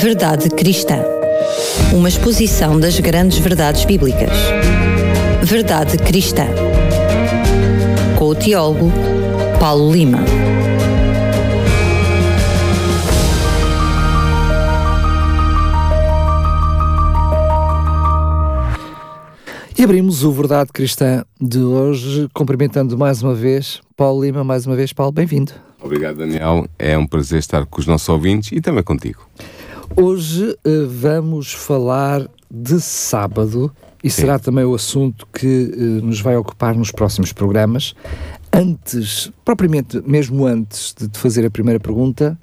Verdade Cristã. Uma exposição das grandes verdades bíblicas. Verdade Cristã. Com o teólogo Paulo Lima. E abrimos o Verdade Cristã de hoje, cumprimentando mais uma vez Paulo Lima. Mais uma vez, Paulo, bem-vindo. Obrigado, Daniel. É um prazer estar com os nossos ouvintes e também contigo. Hoje uh, vamos falar de sábado e Sim. será também o assunto que uh, nos vai ocupar nos próximos programas. Antes, propriamente mesmo antes de te fazer a primeira pergunta,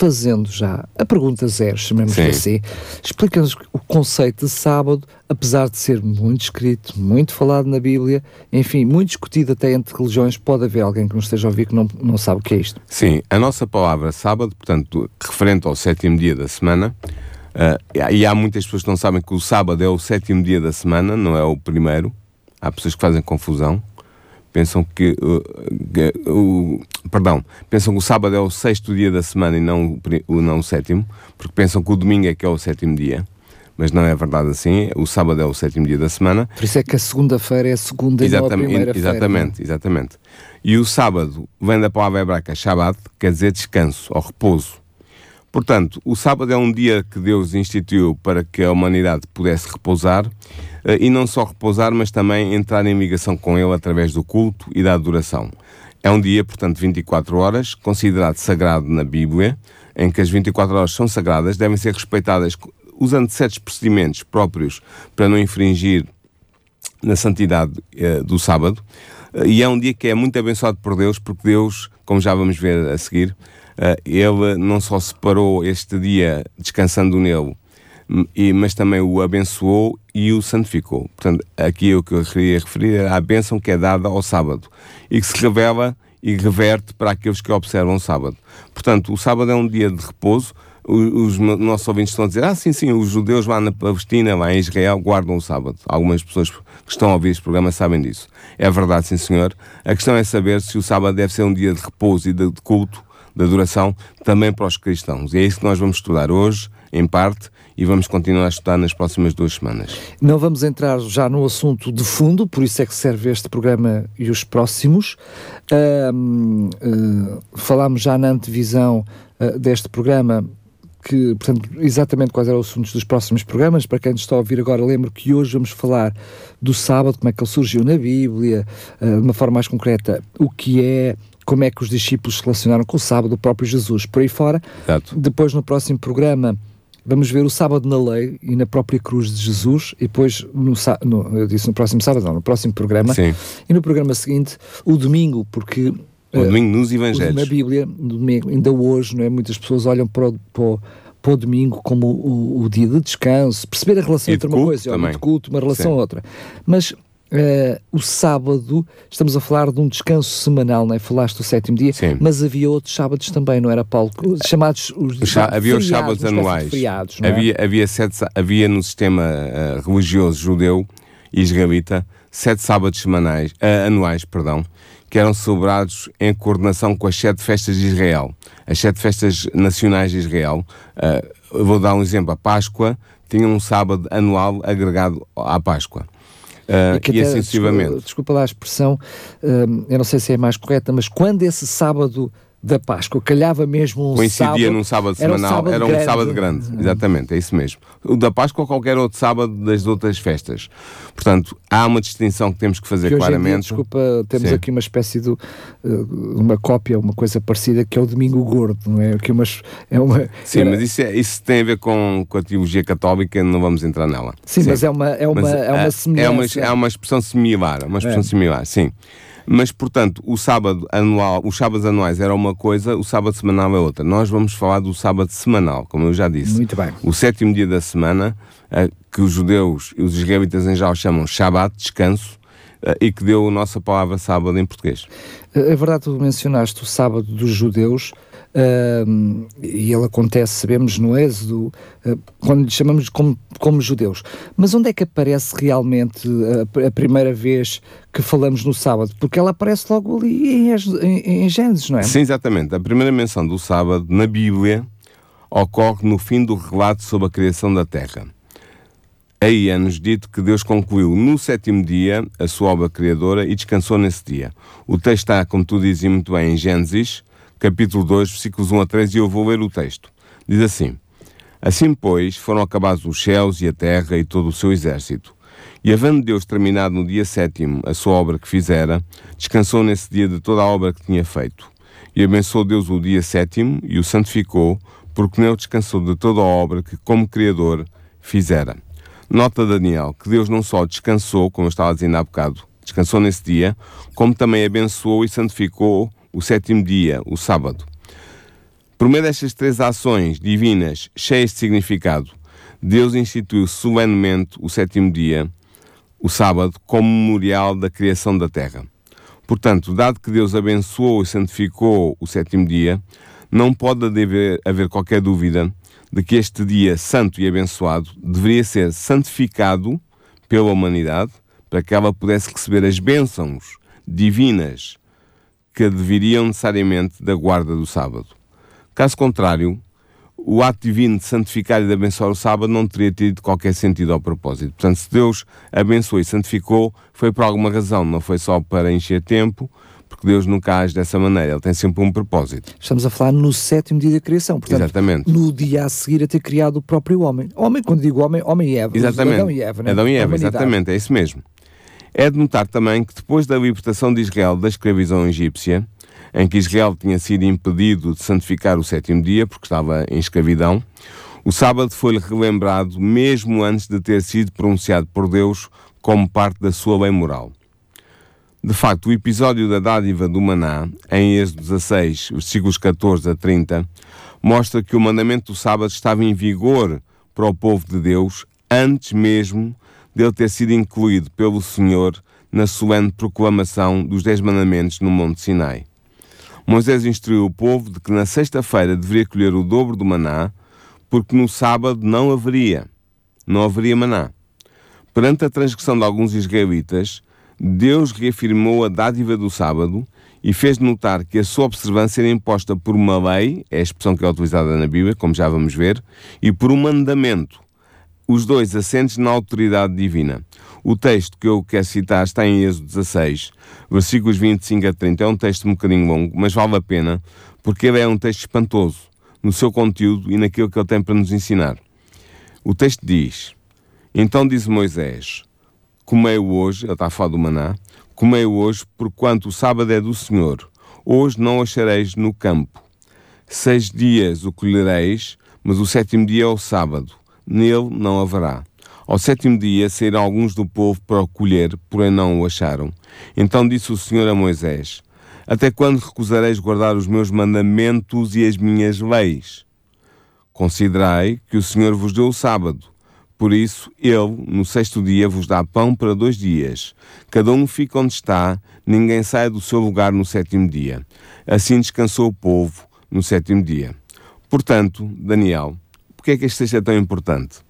fazendo já a pergunta zero, chamemos assim, explica-nos o conceito de sábado, apesar de ser muito escrito, muito falado na Bíblia, enfim, muito discutido até entre religiões, pode haver alguém que nos esteja a ouvir que não, não sabe o que é isto. Sim, a nossa palavra sábado, portanto, referente ao sétimo dia da semana, uh, e há muitas pessoas que não sabem que o sábado é o sétimo dia da semana, não é o primeiro, há pessoas que fazem confusão, pensam que, uh, que o perdão, pensam que o sábado é o sexto dia da semana e não o, não o sétimo, porque pensam que o domingo é que é o sétimo dia. Mas não é verdade assim, o sábado é o sétimo dia da semana. Por isso é que a segunda-feira é a segunda exatamente, e não a primeira Exatamente, exatamente. E o sábado vem da palavra hebraica Shabbat, quer dizer descanso ou repouso. Portanto, o sábado é um dia que Deus instituiu para que a humanidade pudesse repousar eh, e não só repousar, mas também entrar em ligação com Ele através do culto e da adoração. É um dia, portanto, 24 horas, considerado sagrado na Bíblia, em que as 24 horas são sagradas, devem ser respeitadas usando certos procedimentos próprios para não infringir na santidade eh, do sábado. Eh, e é um dia que é muito abençoado por Deus, porque Deus, como já vamos ver a seguir, ele não só separou este dia descansando nele, mas também o abençoou e o santificou. Portanto, aqui o que eu queria referir é a bênção que é dada ao sábado e que se revela e reverte para aqueles que observam o sábado. Portanto, o sábado é um dia de repouso. Os, os nossos ouvintes estão a dizer: ah, sim, sim, os judeus lá na Palestina, lá em Israel, guardam o sábado. Algumas pessoas que estão a ouvir este programa sabem disso. É verdade, sim, senhor. A questão é saber se o sábado deve ser um dia de repouso e de culto, de adoração, também para os cristãos. E é isso que nós vamos estudar hoje, em parte, e vamos continuar a estudar nas próximas duas semanas. Não vamos entrar já no assunto de fundo, por isso é que serve este programa e os próximos. Uh, uh, falámos já na antevisão uh, deste programa que, portanto, exatamente quais eram os assuntos dos próximos programas. Para quem está a ouvir agora, lembro que hoje vamos falar do sábado, como é que ele surgiu na Bíblia, uh, de uma forma mais concreta, o que é, como é que os discípulos se relacionaram com o sábado, o próprio Jesus, por aí fora. Exato. Depois, no próximo programa, vamos ver o sábado na lei e na própria cruz de Jesus, e depois, no, no, eu disse no próximo sábado, não, no próximo programa, Sim. e no programa seguinte, o domingo, porque. O domingo nos Evangelhos. Na Bíblia, domingo, ainda hoje, não é? muitas pessoas olham para o, para o, para o domingo como o, o, dia de descanso, perceber a relação entre uma coisa e de culto, uma relação a outra. Mas Uh, o sábado, estamos a falar de um descanso semanal, não é? Falaste do sétimo dia, Sim. mas havia outros sábados também, não era, Paulo? Chamados os, os Havia os sábados anuais. É? havia, havia, sete, havia no sistema uh, religioso judeu e israelita sete sábados semanais, uh, anuais, perdão, que eram celebrados em coordenação com as sete festas de Israel, as sete festas nacionais de Israel. vou dar um exemplo: a Páscoa tinha um sábado anual agregado à Páscoa. Uh, e, e até, Desculpa, desculpa lá a expressão, uh, eu não sei se é mais correta, mas quando esse sábado da Páscoa, calhava mesmo um Coincidia sábado, num sábado semanal, era um sábado, era um grande. sábado grande, exatamente, é isso mesmo. O da Páscoa ou qualquer outro sábado das outras festas. Portanto, há uma distinção que temos que fazer que claramente. Dia, desculpa, temos Sim. aqui uma espécie de uh, uma cópia, uma coisa parecida que é o Domingo Gordo, não é? Que umas, é uma, Sim, era... mas isso, é, isso tem a ver com, com a teologia católica, não vamos entrar nela. Sim, sim. mas é uma, é uma, mas, é uma semelhança. É uma, é uma expressão similar, uma expressão é. similar, sim. Mas, portanto, o sábado anual, os sábados anuais era uma coisa, o sábado semanal é outra. Nós vamos falar do sábado semanal, como eu já disse. Muito bem. O sétimo dia da semana, eh, que os judeus e os israelitas em geral chamam Shabbat, descanso, eh, e que deu a nossa palavra sábado em português. É verdade, tu mencionaste o sábado dos judeus, E ele acontece, sabemos, no Êxodo, uh, quando lhe chamamos como, como judeus. Mas onde é que aparece realmente a, a, primeira vez que falamos no sábado? Porque ela aparece logo ali em, em, em Gênesis, não é? Sim, exatamente. A primeira menção do sábado na Bíblia ocorre no fim do relato sobre a criação da Terra. Aí é-nos dito que Deus concluiu no sétimo dia a sua obra criadora e descansou nesse dia. O texto está, como tu dizes muito bem, em Gênesis, capítulo 2, versículos 1 a 3, e eu vou ler o texto. Diz assim: Assim, pois, foram acabados os céus e a terra e todo o seu exército. E havendo Deus terminado no dia sétimo a sua obra que fizera, descansou nesse dia de toda a obra que tinha feito. E abençoou Deus o dia sétimo e o santificou, porque nele descansou de toda a obra que, como Criador, fizera. Nota Daniel que Deus não só descansou, como eu estava dizendo há bocado, descansou nesse dia, como também abençoou e santificou o sétimo dia, o sábado. Por meio destas três ações divinas cheias de significado, Deus instituiu solenemente o sétimo dia, o sábado, como memorial da criação da terra. Portanto, dado que Deus abençoou e santificou o sétimo dia, não pode haver, haver qualquer dúvida de que este dia santo e abençoado deveria ser santificado pela humanidade para que ela pudesse receber as bênçãos divinas que deveriam necessariamente da guarda do sábado. Caso contrário, o ato divino de santificar e de abençoar o sábado não teria tido qualquer sentido ao propósito. Portanto, se Deus abençoou e santificou, foi por alguma razão, não foi só para encher tempo, porque Deus nunca age dessa maneira, Ele tem sempre um propósito. Estamos a falar no sétimo dia da criação, portanto, Exatamente. no dia a seguir a ter criado o próprio homem. Homem, quando digo homem, homem e Eva. Exatamente. Adão e Eva, né? Adão e Eva, exatamente, é isso mesmo. É de notar também que depois da libertação de Israel da escravidão egípcia, em que Israel tinha sido impedido de santificar o sétimo dia, porque estava em escravidão, o sábado foi-lhe relembrado mesmo antes de ter sido pronunciado por Deus como parte da sua lei moral. De facto, o episódio da dádiva do maná, em Êxodo 16, versículos 14 a 30, mostra que o mandamento do sábado estava em vigor para o povo de Deus antes mesmo dele ter sido incluído pelo Senhor na solene proclamação dos Dez Mandamentos no Monte Sinai. Moisés instruiu o povo de que na sexta-feira deveria colher o dobro do maná, porque no sábado não haveria, não haveria maná. Perante a transgressão de alguns israelitas, Deus reafirmou a dádiva do sábado e fez notar que a sua observância era imposta por uma lei, é a expressão que é utilizada na Bíblia, como já vamos ver, e por um mandamento, os dois assentes na autoridade divina. O texto que eu quero citar está em Êxodo 16, versículos 25 a 30. É um texto um bocadinho longo, mas vale a pena, porque ele é um texto espantoso no seu conteúdo e naquilo que ele tem para nos ensinar. O texto diz: Então diz Moisés: Comei-o hoje, ele está a falar do maná, comei-o hoje, porquanto o sábado é do Senhor. Hoje não o achareis no campo. Seis dias o colhereis, mas o sétimo dia é o sábado. Nele não haverá. Ao sétimo dia saíram alguns do povo para o colher, porém não o acharam. Então disse o Senhor a Moisés: Até quando recusareis guardar os meus mandamentos e as minhas leis? Considerai que o Senhor vos deu o sábado. Por isso, ele, no sexto dia, vos dá pão para dois dias. Cada um fica onde está, ninguém sai do seu lugar no sétimo dia. Assim descansou o povo no sétimo dia. Portanto, Daniel, por que é que este texto é tão importante?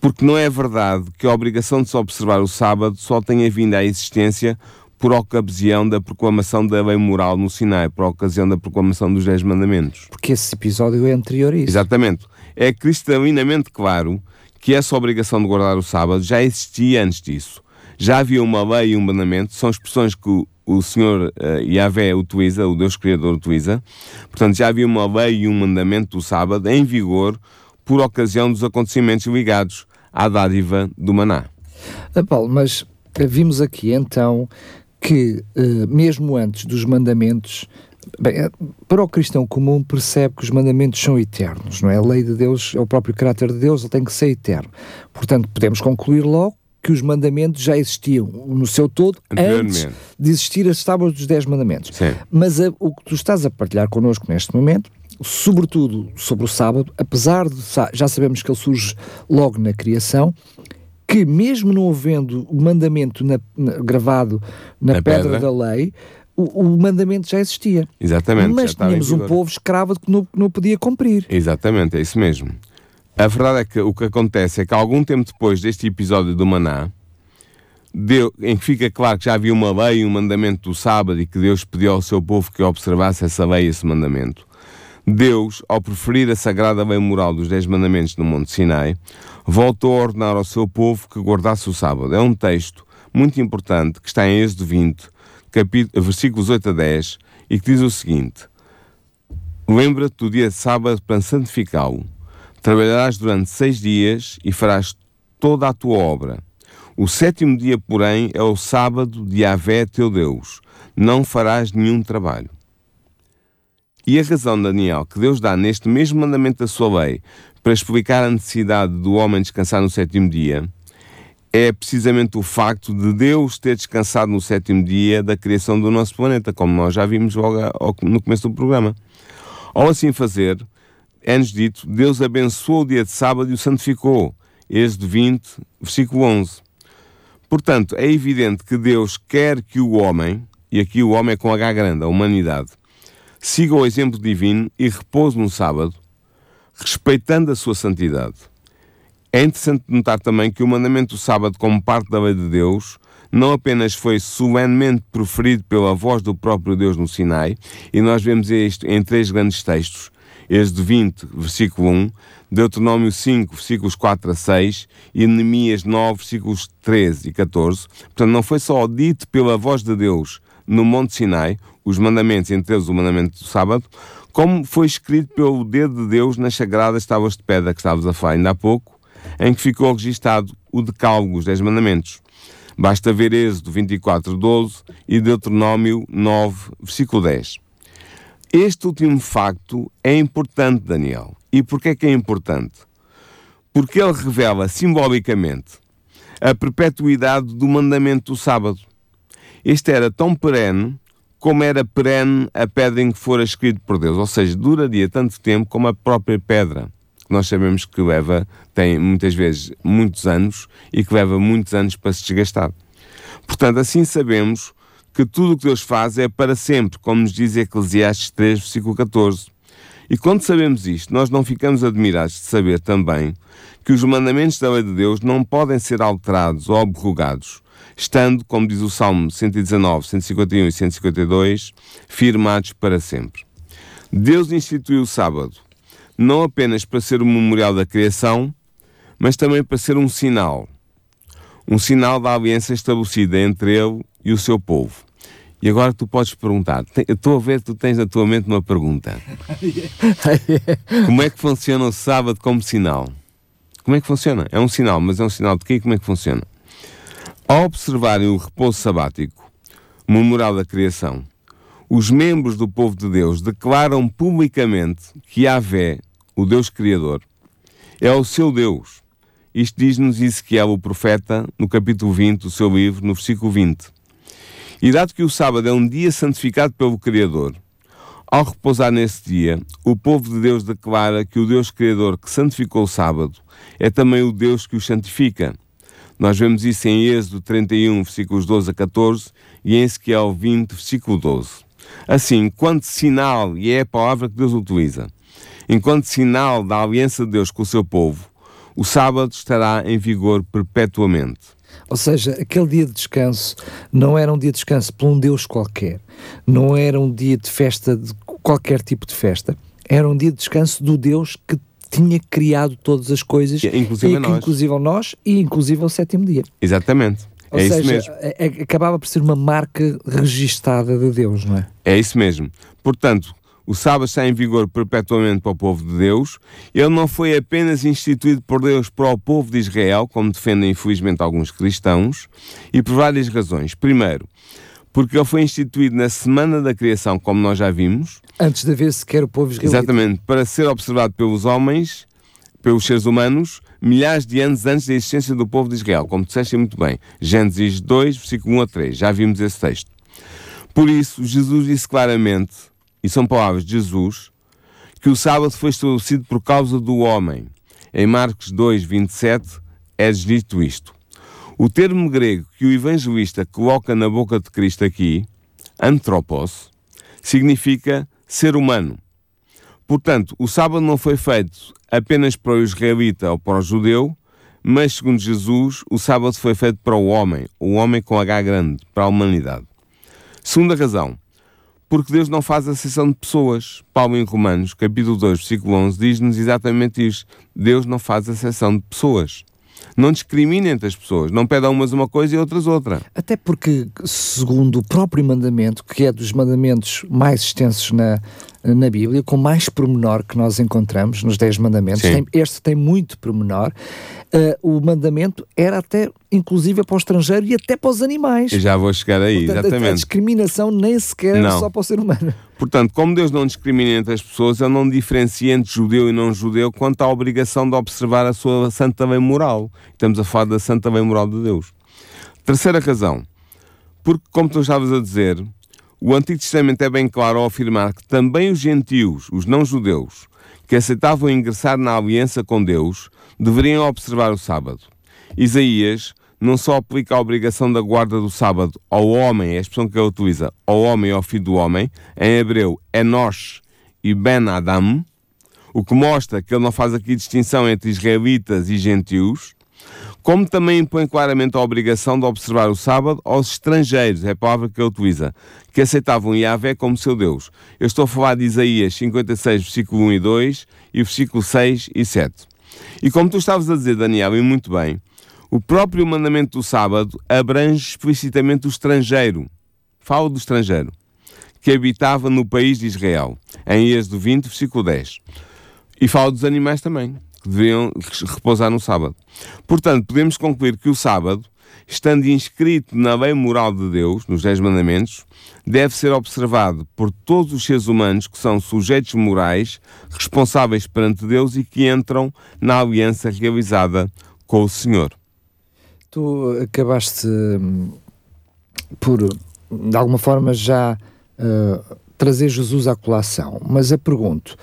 Porque não é verdade que a obrigação de se observar o sábado só tenha vindo à existência por ocasião da proclamação da lei moral no Sinai, por ocasião da proclamação dos Dez Mandamentos. Porque esse episódio é anterior a isso. Exatamente. É cristalinamente claro que essa obrigação de guardar o sábado já existia antes disso. Já havia uma lei e um mandamento, são expressões que o, o Senhor uh, Yahvé utiliza, o Deus Criador utiliza. Portanto, já havia uma lei e um mandamento do sábado em vigor por ocasião dos acontecimentos ligados à dádiva do maná. Ah, Paulo, mas eh, vimos aqui então que, eh, mesmo antes dos mandamentos, bem, eh, para o cristão comum percebe que os mandamentos são eternos, não é? A lei de Deus é o próprio caráter de Deus, ele tem que ser eterno. Portanto, podemos concluir logo que os mandamentos já existiam no seu todo antes de existir as tábuas dos dez mandamentos. Sim. Mas a- o que tu estás a partilhar connosco neste momento, sobretudo sobre o sábado, apesar de já sabemos que ele surge logo na criação, que mesmo não havendo o mandamento na- na- gravado na, Na pedra, pedra. da lei, o, o mandamento já existia. Exatamente. Mas tínhamos um povo escravo que não, que não podia cumprir. Exatamente, é isso mesmo. A verdade é que o que acontece é que algum tempo depois deste episódio do Maná, Deu- em que fica claro que já havia uma lei e um mandamento do sábado e que Deus pediu ao seu povo que observasse essa lei e esse mandamento. Deus, ao preferir a sagrada lei moral dos Dez Mandamentos no Monte Sinai, voltou a ordenar ao seu povo que guardasse o sábado. É um texto muito importante que está em Êxodo 20, capítulo, versículos 8 a 10, e que diz o seguinte: Lembra-te do dia de sábado para santificá-lo. Trabalharás durante seis dias e farás toda a tua obra. O sétimo dia, porém, é o sábado de Yahvé, teu Deus. Não farás nenhum trabalho. E a razão, Daniel, que Deus dá neste mesmo mandamento da sua lei para explicar a necessidade do homem descansar no sétimo dia é precisamente o facto de Deus ter descansado no sétimo dia da criação do nosso planeta, como nós já vimos logo no começo do programa. Ao assim fazer, é-nos dito, Deus abençoou o dia de sábado e o santificou. Êxodo 20, versículo 11. Portanto, é evidente que Deus quer que o homem, e aqui o homem é com H grande, a humanidade, siga o exemplo divino e repouse no sábado, respeitando a sua santidade. É interessante notar também que o mandamento do sábado, como parte da lei de Deus, não apenas foi solenemente proferido pela voz do próprio Deus no Sinai, e nós vemos isto em três grandes textos, Êxodo 20, versículo 1, Deuteronômio 5, versículos 4 a 6 e Neemias 9, versículos 13 e 14. Portanto, não foi só dito pela voz de Deus no Monte Sinai, os mandamentos, entre eles o mandamento do sábado, como foi escrito pelo dedo de Deus nas sagradas tábuas de pedra que estávamos a falar ainda há pouco, em que ficou registado o decálogo, os 10 mandamentos. Basta ver Êxodo 24, 12 e Deuteronômio 9, versículo 10. Este último facto é importante, Daniel. E porquê que é importante? Porque ele revela simbolicamente a perpetuidade do mandamento do sábado. Este era tão perene como era perene a pedra em que fora escrito por Deus, ou seja, duraria tanto tempo como a própria pedra, nós sabemos que leva, tem muitas vezes muitos anos e que leva muitos anos para se desgastar. Portanto, assim sabemos que tudo o que Deus faz é para sempre, como nos diz Eclesiastes 3, versículo 14. E quando sabemos isto, nós não ficamos admirados de saber também que os mandamentos da lei de Deus não podem ser alterados ou abrogados, estando, como diz o Salmo 119, 151 e 152, firmados para sempre. Deus instituiu o sábado, não apenas para ser o memorial da criação, mas também para ser um sinal. Um sinal da aliança estabelecida entre ele e o seu povo. E agora tu podes perguntar, estou a ver que tu tens na tua mente uma pergunta. Como é que funciona o sábado como sinal? Como é que funciona? É um sinal, mas é um sinal de quê? Como é que funciona? Ao observarem o repouso sabático, memorial da criação, os membros do povo de Deus declaram publicamente que Yahvé, o Deus Criador, é o seu Deus. Isto diz-nos Ezequiel, o profeta, no capítulo 20 do seu livro, no versículo 20. E dado que o sábado é um dia santificado pelo Criador, ao repousar nesse dia, o povo de Deus declara que o Deus Criador que santificou o sábado é também o Deus que o santifica. Nós vemos isso em Êxodo 31, versículos 12 a 14 e em Ezequiel 20, versículo 12. Assim, enquanto sinal, e é a palavra que Deus utiliza, enquanto sinal da aliança de Deus com o seu povo, o sábado estará em vigor perpetuamente. Ou seja, aquele dia de descanso não era um dia de descanso para um Deus qualquer, não era um dia de festa de qualquer tipo de festa, era um dia de descanso do Deus que tinha criado todas as coisas, inclusive e nós. inclusive nós e inclusive o sétimo dia. Exatamente. Ou é seja, isso mesmo. é- é- acabava por ser uma marca registada de Deus, não é? É isso mesmo. Portanto, o sábado está em vigor perpetuamente para o povo de Deus. Ele não foi apenas instituído por Deus para o povo de Israel, como defendem infelizmente alguns cristãos, e por várias razões. Primeiro, porque ele foi instituído na semana da criação, como nós já vimos, Antes de haver sequer o povo israelita. exatamente para ser observado pelos homens, pelos seres humanos, milhares de anos antes da existência do povo de Israel, como disseste muito bem. Gênesis 2, versículo 1 a 3. Já vimos esse texto. Por isso, Jesus disse claramente, e são palavras de Jesus, que o sábado foi estabelecido por causa do homem. Em Marcos 2, 27, é dito isto. O termo grego que o evangelista coloca na boca de Cristo aqui, antropos, significa ser humano. Portanto, o sábado não foi feito apenas para o israelita ou para o judeu, mas, segundo Jesus, o sábado foi feito para o homem, o homem com H grande, para a humanidade. Segunda razão, porque Deus não faz acessão de pessoas. Paulo em Romanos, capítulo 2, versículo 11, diz-nos exatamente isto. Deus não faz acessão de pessoas. Não discrimina entre as pessoas, não pede a umas uma coisa e outras outra. Até porque, segundo o próprio mandamento, que é dos mandamentos mais extensos na, na Bíblia, com mais pormenor que nós encontramos nos Dez Mandamentos, tem, este tem muito pormenor, o mandamento era até, inclusive, para o estrangeiro e até para os animais. Eu já vou chegar aí, Portanto, exatamente. A, discriminação nem sequer não. só para o ser humano. Portanto, como Deus não discrimina entre as pessoas, Ele não diferencia entre judeu e não judeu quanto à obrigação de observar a sua santa bem moral. Estamos a falar da santa bem moral de Deus. Terceira razão, porque, como tu estavas a dizer, o Antigo Testamento é bem claro ao afirmar que também os gentios, os não-judeus, que aceitavam ingressar na aliança com Deus, deveriam observar o sábado. Isaías não só aplica a obrigação da guarda do sábado ao homem, é a expressão que ele utiliza, ao homem e ao filho do homem, em hebreu, Enosh e Ben Adam, o que mostra que ele não faz aqui distinção entre israelitas e gentios, como também impõe claramente a obrigação de observar o sábado aos estrangeiros, é a palavra que ele utiliza, que aceitavam Yahvé como seu Deus. Eu estou a falar de Isaías 56, versículo 1 e 2 e versículo 6 e 7. E como tu estavas a dizer, Daniel, e muito bem, o próprio mandamento do sábado abrange explicitamente o estrangeiro. Fala do estrangeiro, que habitava no país de Israel, em Êxodo 20, versículo 10. E fala dos animais também, que deveriam repousar no sábado. Portanto, podemos concluir que o sábado, estando inscrito na lei moral de Deus, nos Dez Mandamentos, deve ser observado por todos os seres humanos que são sujeitos morais, responsáveis perante Deus e que entram na aliança realizada com o Senhor. Tu acabaste hum, por, de alguma forma, já uh, trazer Jesus à colação, mas eu pergunto,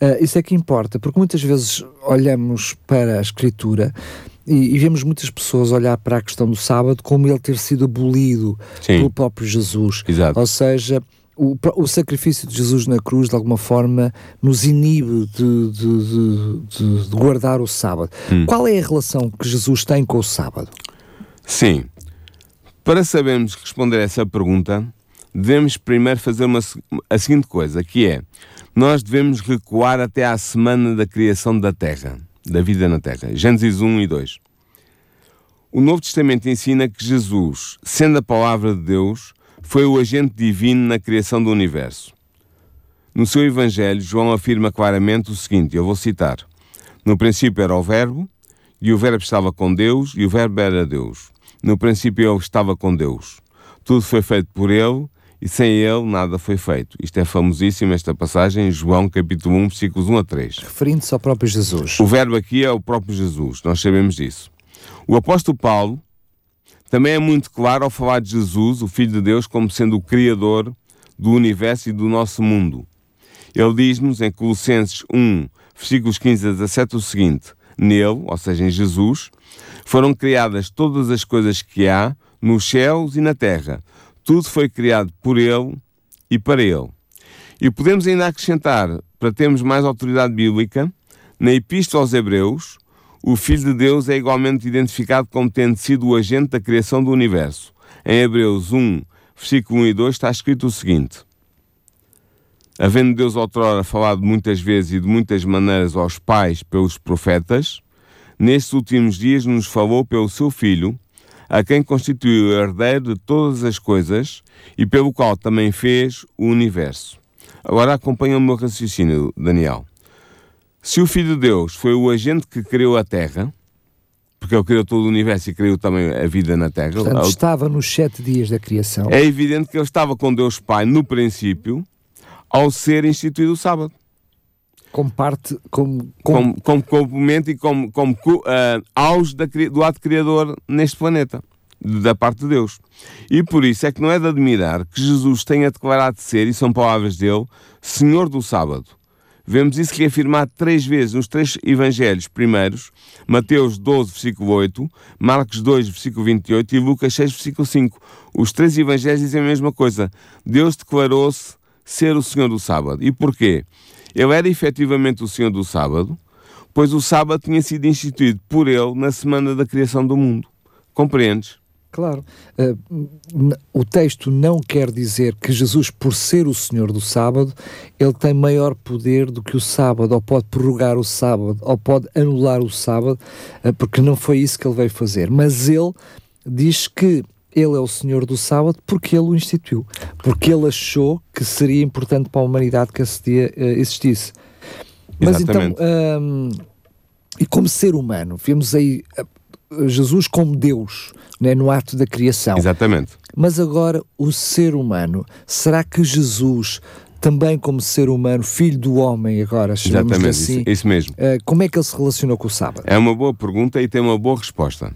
uh, isso é que importa, porque muitas vezes olhamos para a Escritura e, e, vemos muitas pessoas olhar para a questão do sábado como ele ter sido abolido Sim. pelo próprio Jesus. Exato. Ou seja, o, o, sacrifício de Jesus na cruz, de alguma forma, nos inibe de, de, de, de guardar o sábado. Hum. Qual é a relação que Jesus tem com o sábado? Sim. Para sabermos responder a essa pergunta, devemos primeiro fazer uma, a seguinte coisa, que é, nós devemos recuar até à semana da criação da Terra, da vida na Terra. Gênesis 1 e 2. O Novo Testamento ensina que Jesus, sendo a palavra de Deus, foi o agente divino na criação do universo. No seu Evangelho, João afirma claramente o seguinte: eu vou citar. No princípio era o Verbo, e o Verbo estava com Deus, e o Verbo era Deus. No princípio ele estava com Deus. Tudo foi feito por ele e sem ele nada foi feito. Isto é famosíssimo, esta passagem, em João capítulo 1, versículos 1 a 3. Referindo-se ao próprio Jesus. O verbo aqui é o próprio Jesus, nós sabemos disso. O apóstolo Paulo também é muito claro ao falar de Jesus, o Filho de Deus, como sendo o Criador do universo e do nosso mundo. Ele diz-nos em Colossenses 1, versículos 15 a 17 o seguinte: Nele, ou seja, em Jesus, foram criadas todas as coisas que há nos céus e na terra. Tudo foi criado por Ele e para Ele. E podemos ainda acrescentar, para termos mais autoridade bíblica, na Epístola aos Hebreus, o Filho de Deus é igualmente identificado como tendo sido o agente da criação do universo. Em Hebreus 1, versículo 1 e 2 está escrito o seguinte: Havendo Deus outrora falado muitas vezes e de muitas maneiras aos pais pelos profetas, nestes últimos dias nos falou pelo seu Filho, a quem constituiu o herdeiro de todas as coisas e pelo qual também fez o universo. Agora acompanha o meu raciocínio, Daniel. Se o Filho de Deus foi o agente que criou a Terra, porque ele criou todo o universo e criou também a vida na Terra. Portanto, estava nos sete dias da criação. É evidente que ele estava com Deus Pai no princípio, ao ser instituído o sábado como parte, como, como, como complemento e como, como uh, auge da, do ato criador neste planeta, da parte de Deus. E por isso é que não é de admirar que Jesus tenha declarado ser, e são palavras dele, Senhor do sábado. Vemos isso reafirmado três vezes nos três evangelhos primeiros, Mateus 12, versículo 8, Marcos 2, versículo 28 e Lucas 6, versículo 5. Os três evangelhos dizem a mesma coisa. Deus declarou-se ser o Senhor do sábado. E porquê? Ele era efetivamente o Senhor do sábado, pois o sábado tinha sido instituído por ele na semana da criação do mundo. Compreendes? Claro. Uh, o texto não quer dizer que Jesus, por ser o Senhor do sábado, ele tem maior poder do que o sábado, ou pode prorrogar o sábado, ou pode anular o sábado, uh, porque não foi isso que ele veio fazer. Mas ele diz que ele é o Senhor do sábado porque ele o instituiu, porque ele achou que seria importante para a humanidade que esse dia uh, existisse. Mas então, Exatamente. então, e como ser humano, vemos aí Jesus como Deus, né, no ato da criação. Exatamente. Mas agora, o ser humano, será que Jesus também como ser humano, filho do homem agora, chamamos Exatamente, assim, isso, isso mesmo. Uh, como é que ele se relacionou com o sábado? É uma boa pergunta e tem uma boa resposta.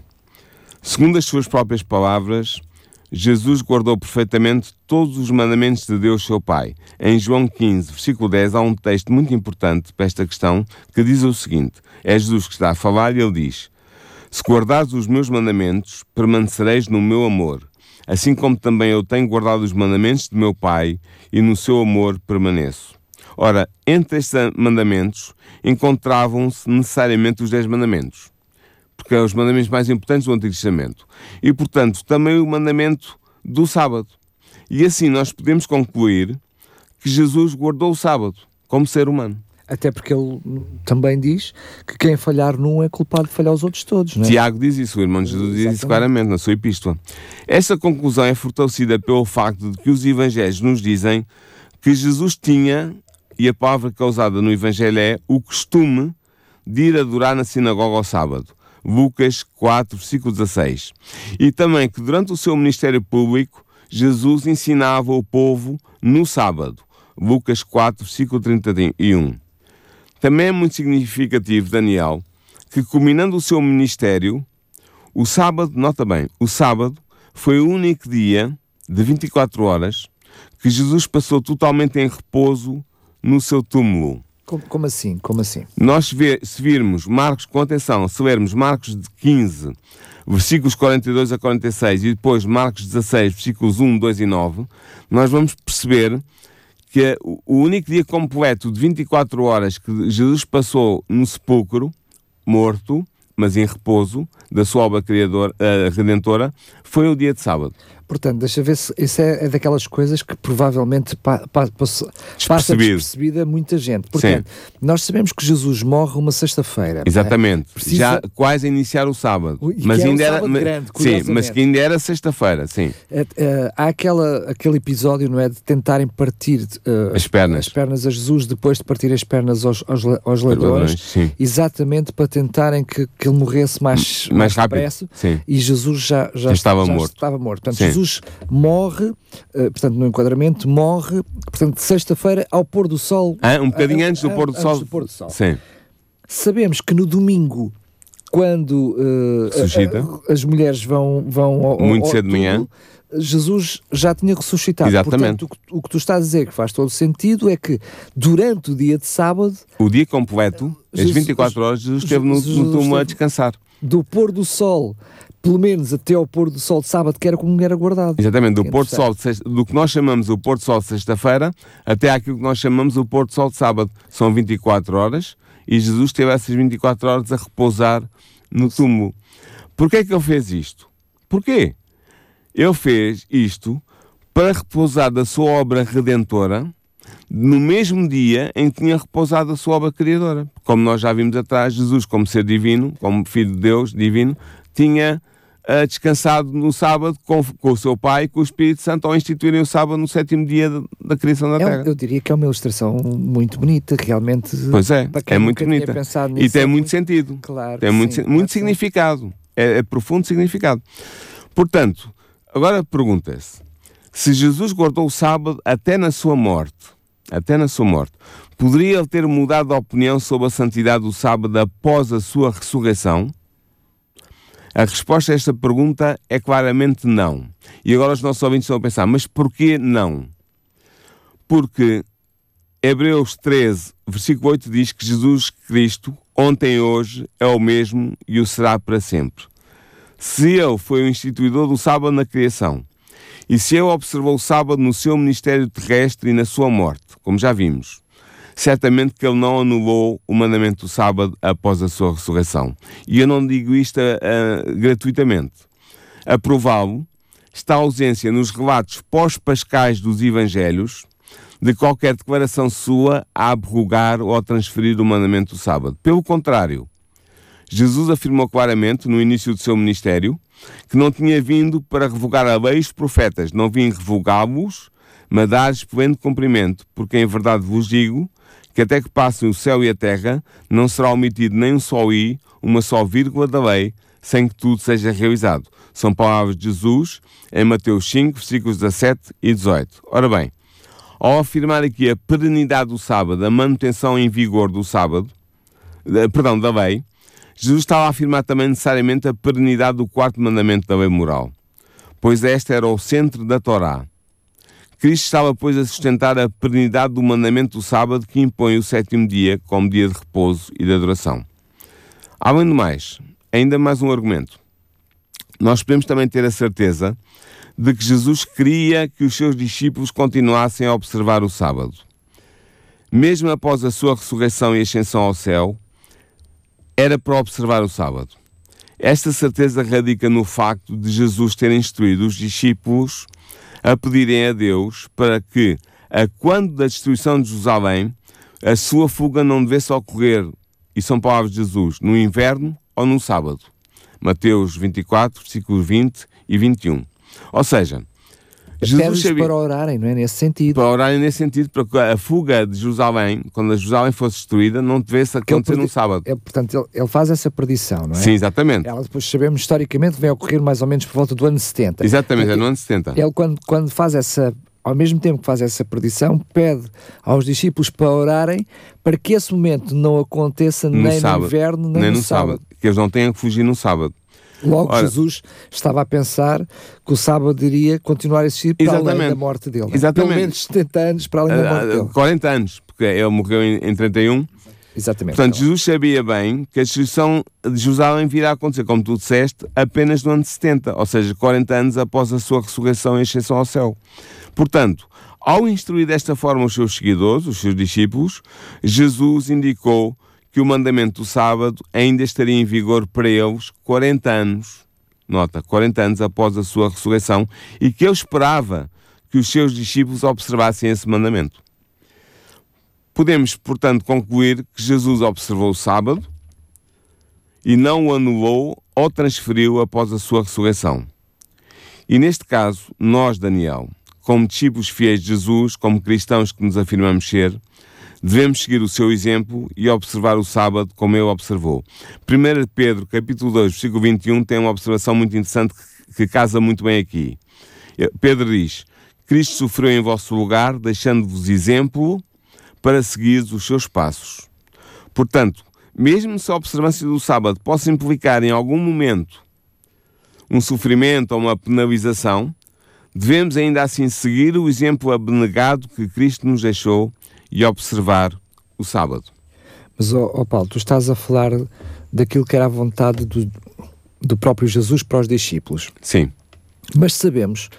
Segundo as suas próprias palavras, Jesus guardou perfeitamente todos os mandamentos de Deus, seu Pai. Em João 15, versículo 10, há um texto muito importante para esta questão que diz o seguinte: é Jesus que está a falar e ele diz: se guardares os meus mandamentos, permanecereis no meu amor, assim como também eu tenho guardado os mandamentos de meu Pai, e no seu amor permaneço. Ora, entre estes mandamentos encontravam-se necessariamente os dez mandamentos, porque são os mandamentos mais importantes do Antigo Testamento, e portanto também o mandamento do sábado. E assim nós podemos concluir que Jesus guardou o sábado como ser humano. Até porque ele também diz que quem falhar num é culpado de falhar os outros todos. Não é? Tiago diz isso, o irmão de Jesus diz isso claramente na sua epístola. Esta conclusão é fortalecida pelo facto de que os evangelhos nos dizem que Jesus tinha, e a palavra que é usada no evangelho é, o costume de ir adorar na sinagoga ao sábado. Lucas 4, versículo 16. E também que durante o seu ministério público, Jesus ensinava o povo no sábado. Lucas 4, versículo 31. Também é muito significativo, Daniel, que culminando o seu ministério, o sábado, nota bem, o sábado foi o único dia de 24 horas que Jesus passou totalmente em repouso no seu túmulo. Como, como assim? Como assim? Nós, se virmos Marcos, com atenção, se lermos Marcos 15, versículos 42 a 46 e depois Marcos 16, versículos 1, 2 e 9, nós vamos perceber que o único dia completo de 24 horas que Jesus passou no sepulcro, morto, mas em repouso, da sua obra criador, uh, redentora, foi o dia de sábado. Portanto, deixa ver se isso é, é daquelas coisas que provavelmente pa, pa, passa, despercebida a muita gente. Portanto, Sim. nós sabemos que Jesus morre uma sexta-feira. É? Exatamente. É? Precisa... Já quase a iniciar o sábado. mas é ainda um era. Grande, sim, mas que ainda era sexta-feira, sim. É, é, há aquela, aquele episódio, não é? De tentarem partir uh, as pernas. As pernas a Jesus depois de partir as pernas aos, aos, aos ladrões, exatamente para tentarem que, que ele morresse mais, mais, mais rápido. E Jesus já, já, já estava já morto. Estava morto. Portanto, Jesus morre, uh, portanto, no enquadramento, morre, portanto, sexta-feira ao pôr do sol. Ah, um bocadinho uh, antes, do, pôr do, sol. do pôr do sol. Sim. Sabemos que no domingo, quando uh, as mulheres vão, vão ao, muito ao, cedo de manhã. Jesus já tinha ressuscitado. Exatamente. Portanto, o, o, que tu estás a dizer que faz todo sentido é que durante o dia de sábado. O dia completo, as 24 horas, Jesus esteve no, no túmulo a descansar. Do pôr do sol pelo menos até ao pôr do sol de sábado, que era como era guardado. Exatamente, do pôr do sol, sexta, do que nós chamamos o pôr do sol de sexta-feira até aquilo que nós chamamos o pôr do sol de sábado. São 24 horas e Jesus teve essas 24 horas a repousar no túmulo. Porquê é que ele fez isto? Porquê? Ele fez isto para repousar da sua obra redentora no mesmo dia em que tinha repousado a sua obra criadora. Como nós já vimos atrás, Jesus, como ser divino, como filho de Deus divino, tinha uh, descansado no sábado com, com, o seu pai e com o Espírito Santo ao instituírem o sábado no sétimo dia de, da criação da é, Terra. Eu diria que é uma ilustração muito bonita, realmente. Pois é, é muito bonita. E tem é muito sentido. Claro. Tem muito, sim, muito significado. É, é profundo significado. Portanto, agora pergunta-se: se Jesus guardou o sábado até na sua morte, até na sua morte, poderia ele ter mudado a opinião sobre a santidade do sábado após a sua ressurreição? A resposta a esta pergunta é claramente não. E agora os nossos ouvintes estão a pensar, mas porquê não? Porque Hebreus 13, versículo 8 diz que Jesus Cristo, ontem e hoje, é o mesmo e o será para sempre. Se ele foi o instituidor do sábado na criação, e se ele observou o sábado no seu ministério terrestre e na sua morte, como já vimos, certamente que ele não anulou o mandamento do sábado após a sua ressurreição. E eu não digo isto uh, gratuitamente. a prová-lo está a ausência nos relatos pós-pascais dos Evangelhos de qualquer declaração sua a abrogar ou a transferir o mandamento do sábado. Pelo contrário, Jesus afirmou claramente no início do seu ministério que não tinha vindo para revogar a lei e os profetas, não vim revogá-los, mas dar-lhes pleno cumprimento, porque em verdade vos digo que até que passem o céu e a terra, não será omitido nem um só i, uma só vírgula da lei, sem que tudo seja realizado. São palavras de Jesus em Mateus 5, versículos 17 e 18. Ora bem, ao afirmar aqui a perenidade do sábado, a manutenção em vigor do sábado, perdão, da lei, Jesus estava a afirmar também necessariamente a perenidade do quarto mandamento da lei moral, pois este era o centro da Torá. Cristo estava, pois, a sustentar a perenidade do mandamento do sábado que impõe o sétimo dia como dia de repouso e de adoração. Além do mais, ainda mais um argumento. Nós podemos também ter a certeza de que Jesus queria que os seus discípulos continuassem a observar o sábado. Mesmo após a sua ressurreição e ascensão ao céu, era para observar o sábado. Esta certeza radica no facto de Jesus ter instruído os discípulos a pedirem a Deus para que, a quando da destruição de Jerusalém, a sua fuga não devesse ocorrer, e são palavras de Jesus, no inverno ou no sábado. Mateus 24, versículos 20 e 21. Ou seja, Jesus sabia, para orarem, não é? Nesse sentido. Para orarem nesse sentido, para a fuga de Jerusalém, quando a Jerusalém fosse destruída, não devesse acontecer num sábado. É, portanto, ele, ele, faz essa predição, não é? Sim, exatamente. Ela depois sabemos historicamente vai ocorrer mais ou menos por volta do ano 70. Exatamente, é no ano 70. Ele quando, quando faz essa ao mesmo tempo que faz essa predição, pede aos discípulos para orarem para que esse momento não aconteça no nem sábado, no inverno, nem, nem no, no sábado. sábado. Que eles não tenham que fugir no sábado. Logo, Ora, Jesus estava a pensar que o sábado iria continuar a existir para além da morte dele. Exatamente. Pelo menos 70 anos para além da morte dele. 40 anos, porque ele morreu em, em 31. Exatamente. Portanto, Jesus sabia bem que a destruição de Jerusalém virá a acontecer, como tu disseste, apenas no ano 70, ou seja, 40 anos após a sua ressurreição e ascensão ao céu. Portanto, ao instruir desta forma os seus seguidores, os seus discípulos, Jesus indicou que o mandamento do sábado ainda estaria em vigor para eles 40 anos, nota, 40 anos após a sua ressurreição, e que ele esperava que os seus discípulos observassem esse mandamento. Podemos, portanto, concluir que Jesus observou o sábado e não o anulou ou transferiu após a sua ressurreição. E neste caso, nós, Daniel, como discípulos fiéis de Jesus, como cristãos que nos afirmamos ser, Devemos seguir o seu exemplo e observar o sábado como ele observou. 1 Pedro, capítulo 2, versículo 21, tem uma observação muito interessante que, casa muito bem aqui. Pedro diz: Cristo sofreu em vosso lugar, deixando-vos exemplo para seguir os seus passos. Portanto, mesmo se a observância do sábado possa implicar em algum momento um sofrimento ou uma penalização, devemos ainda assim seguir o exemplo abnegado que Cristo nos deixou e observar o sábado. Mas, ó oh, oh Paulo, tu estás a falar daquilo que era a vontade do, do próprio Jesus para os discípulos. Sim. Mas sabemos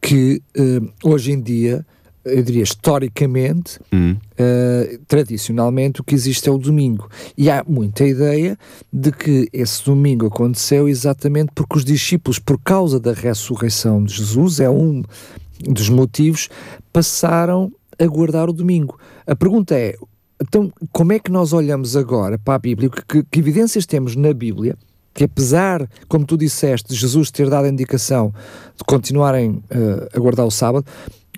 que uh, hoje em dia, eu diria historicamente, hum. uh, tradicionalmente, o que existe é o domingo. E há muita ideia de que esse domingo aconteceu exatamente porque os discípulos, por causa da ressurreição de Jesus, é um dos motivos, passaram a guardar o domingo. A pergunta é, então, como é que nós olhamos agora para a Bíblia? Que, que evidências temos na Bíblia que, apesar, como tu disseste, de Jesus ter dado a indicação de continuarem uh, a guardar o sábado,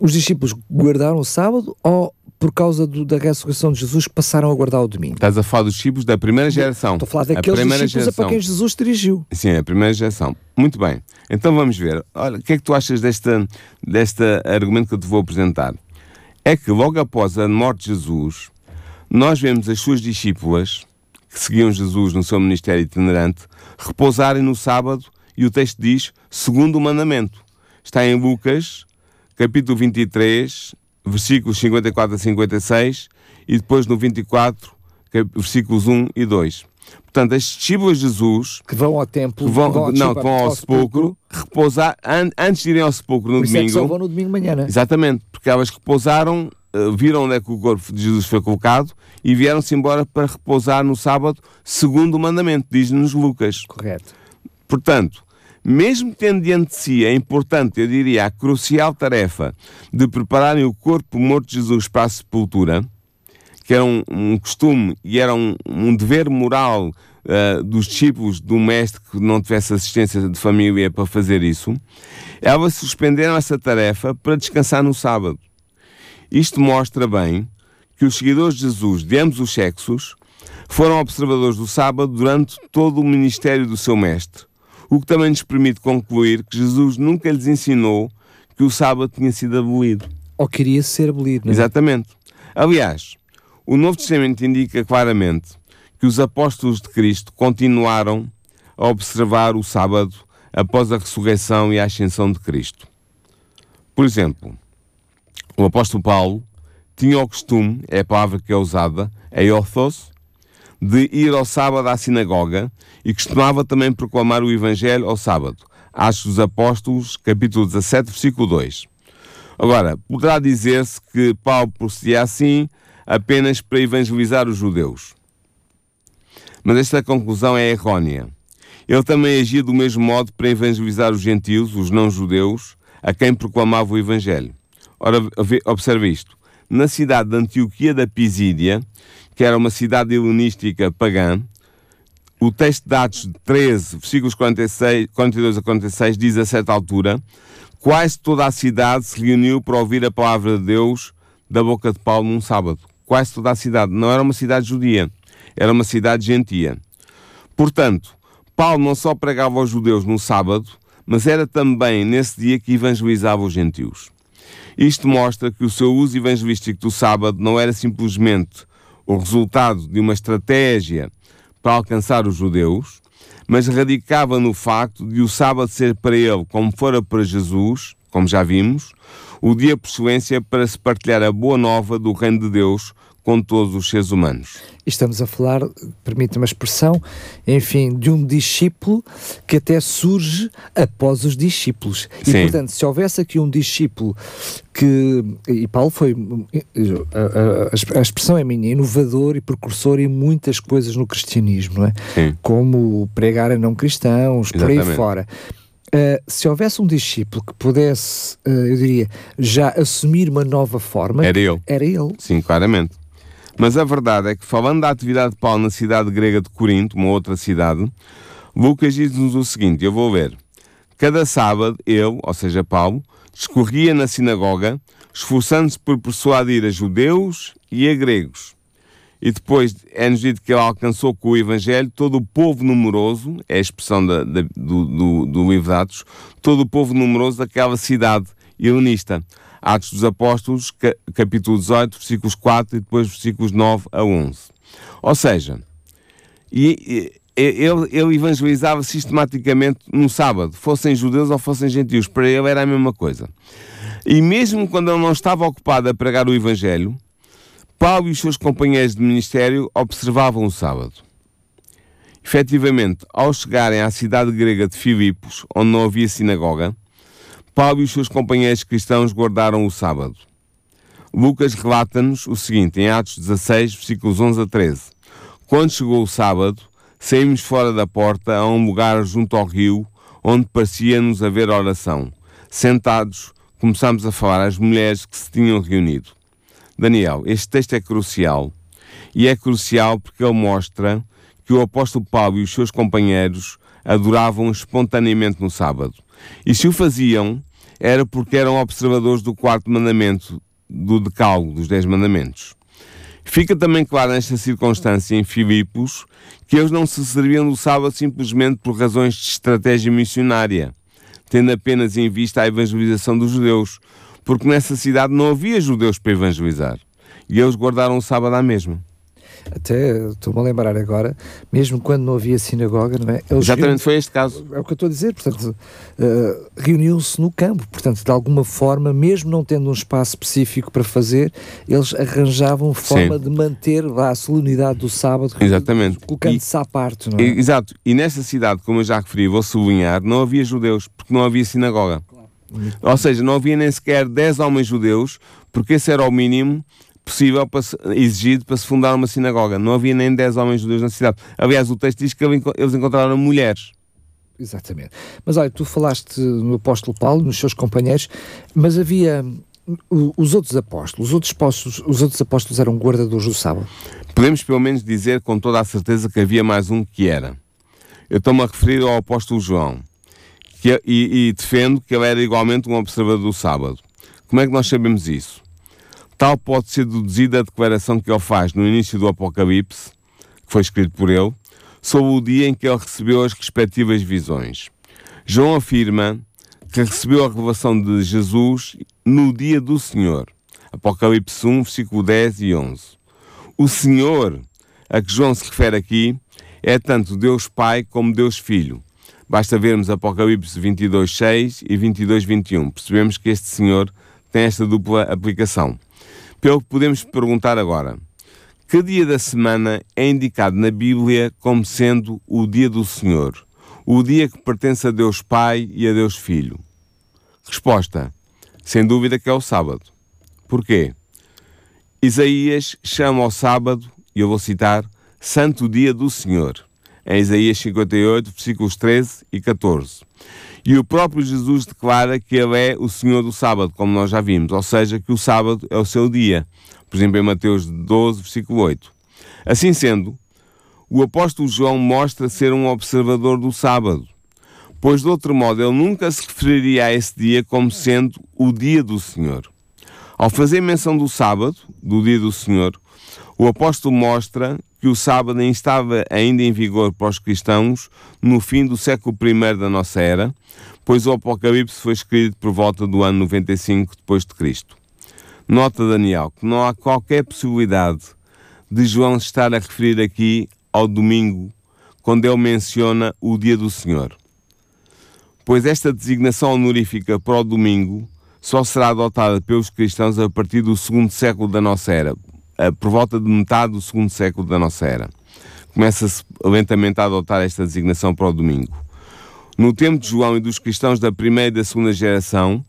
os discípulos guardaram o sábado ou por causa do, da ressurreição de Jesus passaram a guardar o domingo? Estás a falar dos discípulos da primeira geração. Estou a falar daqueles a discípulos geração. para quem Jesus dirigiu. Sim, a primeira geração. Muito bem. Então vamos ver. Olha, o que é que tu achas deste, deste argumento que eu te vou apresentar? É que logo após a morte de Jesus, nós vemos as suas discípulas, que seguiam Jesus no seu ministério itinerante, repousarem no sábado, e o texto diz, segundo o mandamento. Está em Lucas, capítulo 23, versículos 54 a 56, e depois no 24, versículos 1 e 2. Portanto, as discípulas de Jesus que vão ao templo, que vão, que vão não, que vão ao, ao sepulcro, repousar an, antes de irem ao sepulcro no Por domingo. É só vão no domingo de manhã, não é? Exatamente, porque elas repousaram, uh, viram onde é que o corpo de Jesus foi colocado e vieram-se embora para repousar no sábado, segundo o mandamento, diz-nos Lucas. Correto. Portanto, mesmo tendo diante de si a importante, eu diria, a crucial tarefa de prepararem o corpo morto de Jesus para a sepultura, que era um, um costume e era um, um dever moral uh, dos discípulos do mestre que não tivesse assistência de família para fazer isso, elas suspenderam essa tarefa para descansar no sábado. Isto mostra bem que os seguidores de Jesus, de ambos os sexos, foram observadores do sábado durante todo o ministério do seu mestre, o que também nos permite concluir que Jesus nunca lhes ensinou que o sábado tinha sido abolido. Ou queria ser abolido, não é? Exatamente. Aliás, o Novo Testamento indica claramente que os apóstolos de Cristo continuaram a observar o sábado após a ressurreição e a ascensão de Cristo. Por exemplo, o apóstolo Paulo tinha o costume, é a palavra que é usada, eothos, de ir ao sábado à sinagoga e costumava também proclamar o Evangelho ao sábado. Atos dos Apóstolos, capítulo 17, versículo 2. Agora, poderá dizer-se que Paulo procedia assim apenas para evangelizar os judeus. Mas esta conclusão é errônea. Ele também agia do mesmo modo para evangelizar os gentios, os não-judeus, a quem proclamava o Evangelho. Ora, observe isto. Na cidade de Antioquia da Pisídia, que era uma cidade helenística pagã, o texto de Atos 13, versículos 46, 42 a 46, diz a certa altura: Quase toda a cidade se reuniu para ouvir a palavra de Deus da boca de Paulo num sábado. Quase toda a cidade. Não era uma cidade judia, era uma cidade gentia. Portanto, Paulo não só pregava aos judeus no sábado, mas era também nesse dia que evangelizava os gentios. Isto mostra que o seu uso evangelístico do sábado não era simplesmente o resultado de uma estratégia para alcançar os judeus, mas radicava no facto de o sábado ser para ele, como fora para Jesus, como já vimos, o dia por excelência para se partilhar a boa nova do reino de Deus com todos os seres humanos. Estamos a falar, permita-me a expressão, enfim, de um discípulo que até surge após os discípulos. Sim. E, portanto, se houvesse aqui um discípulo que, e Paulo foi, a, a, a expressão é minha, inovador e precursor em muitas coisas no cristianismo, não é? Sim. Como pregar a não cristãos, por aí Exatamente. fora. Uh, se houvesse um discípulo que pudesse, uh, eu diria, já assumir uma nova forma, Era ele. Era ele. Sim, claramente. Mas a verdade é que, falando da atividade de Paulo na cidade grega de Corinto, uma outra cidade, Lucas diz-nos o seguinte: eu vou ler. Cada sábado, ele, ou seja, Paulo, discorria na sinagoga, esforçando-se por persuadir a judeus e a gregos. E depois é-nos dito que ele alcançou com o Evangelho todo o povo numeroso, é a expressão da, da, do, do, do livro de Atos, todo o povo numeroso daquela cidade helenista. Atos dos Apóstolos, capítulo 18, versículos 4 e depois versículos 9 a 11. Ou seja, e, e, ele, ele evangelizava sistematicamente no sábado, fossem judeus ou fossem gentios, para ele era a mesma coisa. E mesmo quando ele não estava ocupado a pregar o Evangelho, Paulo e os seus companheiros de ministério observavam o sábado. Efetivamente, ao chegarem à cidade grega de Filipos, onde não havia sinagoga, Paulo e os seus companheiros cristãos guardaram o sábado. Lucas relata-nos o seguinte, em Atos 16, versículos 11 a 13. Quando chegou o sábado, saímos fora da porta a um lugar junto ao rio, onde parecia-nos haver oração. Sentados, começámos a falar às mulheres que se tinham reunido. Daniel, este texto é crucial. E é crucial porque ele mostra que o apóstolo Paulo e os seus companheiros adoravam espontaneamente no sábado. E se o faziam, era porque eram observadores do quarto mandamento do decálogo, dos dez mandamentos. Fica também claro nesta circunstância em Filipos que eles não se serviam do sábado simplesmente por razões de estratégia missionária, tendo apenas em vista a evangelização dos judeus, porque nessa cidade não havia judeus para evangelizar. E eles guardaram o sábado à mesma. Até estou-me a lembrar agora, mesmo quando não havia sinagoga, não é? Eles Exatamente, foi este caso. É o que eu estou a dizer, portanto, uh, reuniam-se no campo, portanto, de alguma forma, mesmo não tendo um espaço específico para fazer, eles arranjavam forma Sim. de manter lá a solenidade do sábado, Exatamente. colocando-se à parte, não é? Exato. E nesta cidade, como eu já referi, vou sublinhar, não havia judeus, porque não havia sinagoga. Ou seja, não havia nem sequer 10 homens judeus, porque esse era o mínimo possível para se- exigido para se fundar uma sinagoga. Não havia nem 10 homens judeus na cidade. Aliás, o texto diz que eles encontraram mulheres. Exatamente. Mas olha, tu falaste no apóstolo Paulo, nos seus companheiros, mas havia os outros apóstolos, os outros apóstolos, os outros apóstolos eram guardadores do sábado? Podemos pelo menos dizer com toda a certeza que havia mais um que era. Eu estou-me a referir ao apóstolo João que, e, e defendo que ele era igualmente um observador do sábado. Como é que nós sabemos isso? Tal pode ser deduzida a declaração que ele faz no início do Apocalipse, que foi escrito por ele, sobre o dia em que ele recebeu as respectivas visões. João afirma que recebeu a revelação de Jesus no dia do Senhor. Apocalipse 1, versículo 10 e 11. O Senhor a que João se refere aqui é tanto Deus Pai como Deus Filho. Basta vermos Apocalipse 22, 6 e 22, 21. Percebemos que este Senhor tem esta dupla aplicação. Pelo que podemos perguntar agora, que dia da semana é indicado na Bíblia como sendo o dia do Senhor? O dia que pertence a Deus Pai e a Deus Filho? Resposta: sem dúvida que é o sábado. Porquê? Isaías chama ao sábado, e eu vou citar, Santo Dia do Senhor, em Isaías 58, versículos 13 e 14. E o próprio Jesus declara que Ele é o Senhor do sábado, como nós já vimos, ou seja, que o sábado é o seu dia. Por exemplo, em Mateus 12, versículo 8. Assim sendo, o apóstolo João mostra ser um observador do sábado, pois de outro modo ele nunca se referiria a esse dia como sendo o dia do Senhor. Ao fazer menção do sábado, do dia do Senhor, o apóstolo mostra que o sábado estava ainda em vigor para os cristãos no fim do século I da nossa era, pois o Apocalipse foi escrito por volta do ano 95 depois de Cristo. Nota Daniel que não há qualquer possibilidade de João estar a referir aqui ao domingo, quando ele menciona o dia do Senhor. Pois esta designação honorífica para o domingo só será adotada pelos cristãos a partir do segundo século da nossa era, por volta de metade do segundo século da nossa era. Começa-se lentamente a adotar esta designação para o domingo. No tempo de João e dos cristãos da primeira e da segunda geração,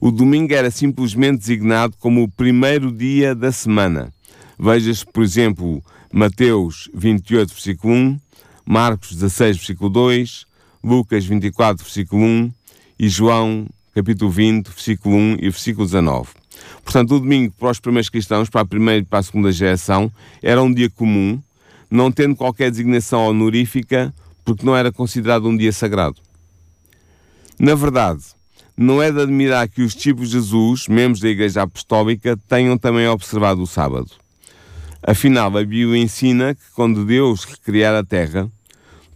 o domingo era simplesmente designado como o primeiro dia da semana. Veja-se, por exemplo, Mateus 28, versículo 1, Marcos 16, versículo 2, Lucas 24, versículo 1 e João capítulo 20, versículo 1 e versículo 19. Portanto, o domingo para os primeiros cristãos, para a primeira e para a segunda geração, era um dia comum, não tendo qualquer designação honorífica, porque não era considerado um dia sagrado. Na verdade, não é de admirar que os discípulos de Jesus, membros da Igreja Apostólica, tenham também observado o sábado. Afinal, a Bíblia ensina que quando Deus recriar a terra,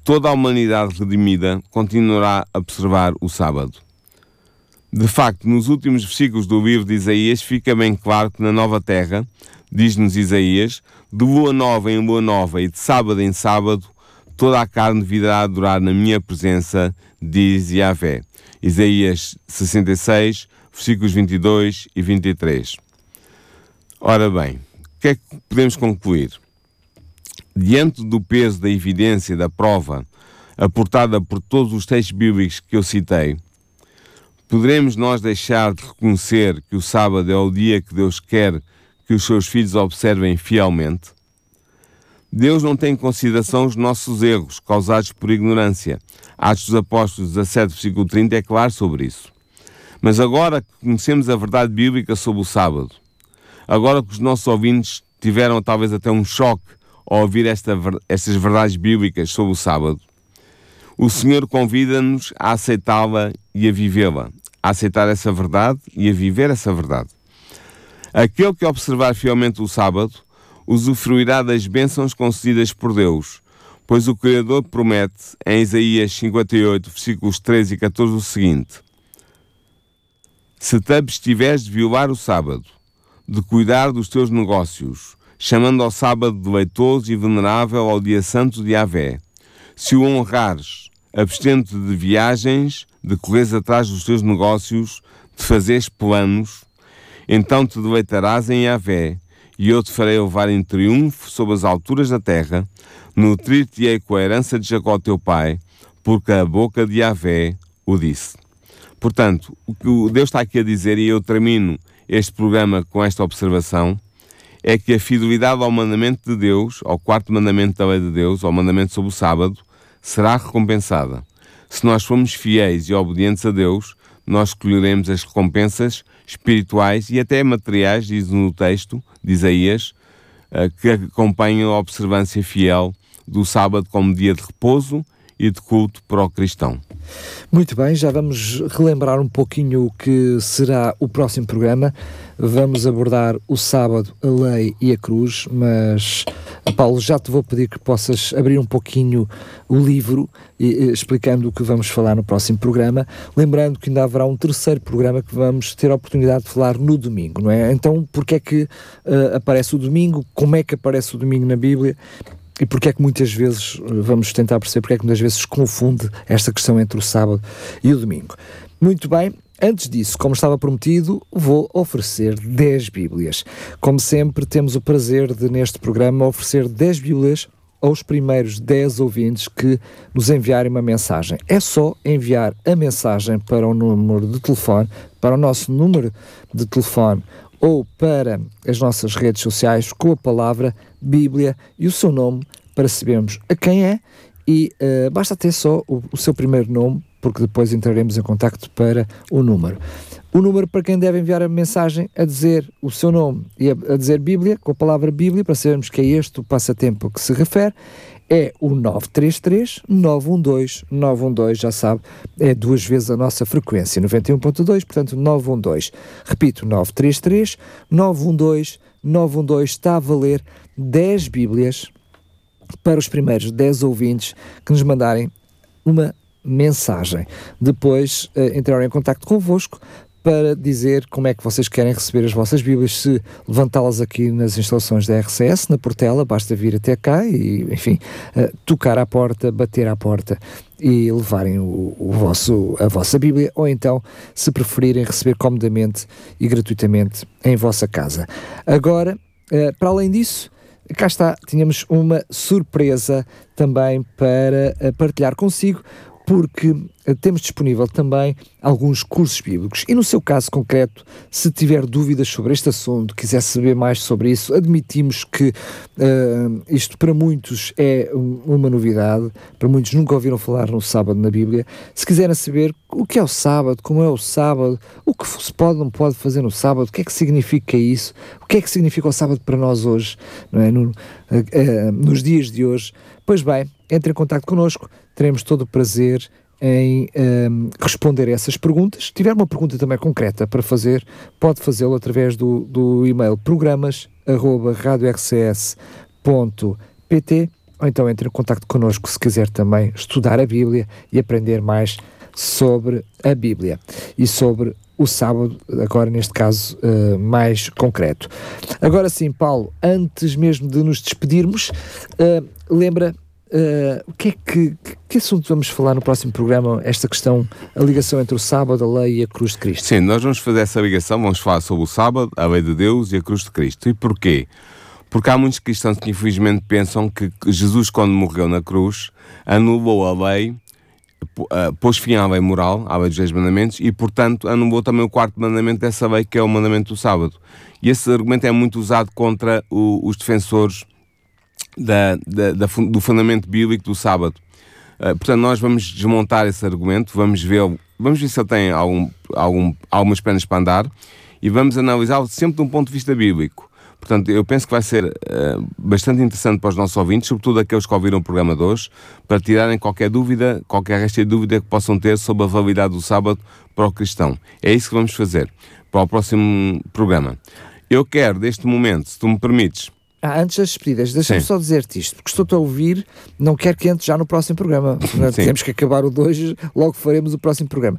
toda a humanidade redimida continuará a observar o sábado. De facto, nos últimos versículos do livro de Isaías fica bem claro que na nova terra, diz-nos Isaías, de lua nova em lua nova e de sábado em sábado, toda a carne virá adorar na minha presença, diz Yahvé. Isaías 66, versículos 22 e 23. Ora bem, o que é que podemos concluir? Diante do peso da evidência da prova aportada por todos os textos bíblicos que eu citei, poderemos nós deixar de reconhecer que o sábado é o dia que Deus quer que os seus filhos observem fielmente? Deus não tem em consideração os nossos erros causados por ignorância. Atos dos Apóstolos 17, versículo 30 é claro sobre isso. Mas agora que conhecemos a verdade bíblica sobre o sábado, agora que os nossos ouvintes tiveram talvez até um choque ao ouvir esta, estas verdades bíblicas sobre o sábado, o Senhor convida-nos a aceitá-la e a vivê-la, a aceitar essa verdade e a viver essa verdade. Aquele que observar fielmente o sábado usufruirá das bênçãos concedidas por Deus, pois o Criador promete em Isaías 58, versículos 13 e 14 o seguinte: Se te abstiveres de violar o sábado, de cuidar dos teus negócios, chamando ao sábado de leitoso e venerável ao dia santo de Avé, se o honrares, abstendo de viagens, de correres atrás dos teus negócios, de fazeres planos, então te deleitarás em Avé, e eu te farei levar em triunfo sobre as alturas da terra, nutrir-te-ei com a herança de Jacó teu pai, porque a boca de Yahvé o disse. Portanto, o que Deus está aqui a dizer, e eu termino este programa com esta observação, é que a fidelidade ao mandamento de Deus, ao quarto mandamento da lei de Deus, ao mandamento sobre o sábado, será recompensada. Se nós formos fiéis e obedientes a Deus, nós escolheremos as recompensas espirituais e até materiais, diz no texto de Isaías, eh, que acompanham a observância fiel do sábado como dia de repouso e de culto para o cristão. Muito bem, já vamos relembrar um pouquinho o que será o próximo programa. Vamos abordar o sábado, a lei e a cruz, mas Paulo, já te vou pedir que possas abrir um pouquinho o livro explicando o que vamos falar no próximo programa, lembrando que ainda haverá um terceiro programa que vamos ter a oportunidade de falar no domingo, não é? Então, porque é que uh, aparece o domingo? Como é que aparece o domingo na Bíblia? E porque é que muitas vezes, vamos tentar perceber porque é que muitas vezes confunde esta questão entre o sábado e o domingo. Muito bem, Antes disso, como estava prometido, vou oferecer 10 Bíblias. Como sempre, temos o prazer de, neste programa, oferecer 10 Bíblias aos primeiros 10 ouvintes que nos enviarem uma mensagem. É só enviar a mensagem para o número de telefone, para o nosso número de telefone ou para as nossas redes sociais com a palavra Bíblia e o seu nome para sabermos a quem é e uh, basta ter só o, o seu primeiro nome porque depois entraremos em contacto para o número. O número para quem deve enviar a mensagem a dizer o seu nome e a, a dizer Bíblia, com a palavra Bíblia, para sabermos que é este o passatempo que se refere, é o 933 912 912, já sabe, é duas vezes a nossa frequência, 91.2, portanto 912. Repito, 933 912 912 está a valer 10 Bíblias para os primeiros 10 ouvintes que nos mandarem uma mensagem. Depois uh, entrarem em contato convosco para dizer como é que vocês querem receber as vossas Bíblias, se levantá-las aqui nas instalações da RCS, na Portela, basta vir até cá e, enfim, uh, tocar à porta, bater à porta e levarem o, o, vosso, a vossa Bíblia, ou então, se preferirem, receber comodamente e gratuitamente em vossa casa. Agora, uh, para além disso, cá está, tínhamos uma surpresa também para partilhar consigo porque eh, temos disponível também alguns cursos bíblicos. E no seu caso concreto, se tiver dúvidas sobre este assunto, quiser saber mais sobre isso, admitimos que uh, isto para muitos é uma novidade, para muitos nunca ouviram falar no sábado na Bíblia. Se quiserem saber o que é o sábado, como é o sábado, o que se pode ou não pode fazer no sábado, o que é que significa isso, o que é que significa o sábado para nós hoje, não é? No, uh, uh, nos dias de hoje, pois bem, entre em contato connosco, teremos todo o prazer em um, ehm, responder a essas perguntas. Se tiver uma pergunta também concreta para fazer, pode fazê-lo através do, do e-mail programas.radiorcs.pt ou então entre em contato connosco se quiser também estudar a Bíblia e aprender mais sobre a Bíblia e sobre o sábado, agora neste caso uh, mais concreto. Agora sim, Paulo, antes mesmo de nos despedirmos, uh, lembra Uh, o que é que, que assunto vamos falar no próximo programa? Esta questão, a ligação entre o sábado, a lei e a cruz de Cristo. Sim, nós vamos fazer essa ligação, vamos falar sobre o sábado, a lei de Deus e a cruz de Cristo. E porquê? Porque há muitos cristãos que infelizmente pensam que Jesus, quando morreu na cruz, anulou a lei, uh, pôs fim à lei moral, à lei dos 10 mandamentos, e portanto anulou também o quarto mandamento dessa lei, que é o mandamento do sábado. E esse argumento é muito usado contra o, os defensores da, da, da, do fundamento bíblico do sábado. Uh, portanto, nós vamos desmontar esse argumento, vamos ver, vamos ver se ele tem algum, algum, algumas pernas para andar e vamos analisá-lo sempre de um ponto de vista bíblico. Portanto, eu penso que vai ser uh, bastante interessante para os nossos ouvintes, sobretudo aqueles que ouviram o programa de hoje, para tirarem qualquer dúvida, qualquer resta de dúvida que possam ter sobre a validade do sábado para o cristão. É isso que vamos fazer para o próximo programa. Eu quero, deste momento, se tu me permites, ah, antes das despedidas, deixa-me só dizer-te isto, porque estou-te a ouvir, não quero que entre já no próximo programa. Temos que acabar o 2, logo faremos o próximo programa.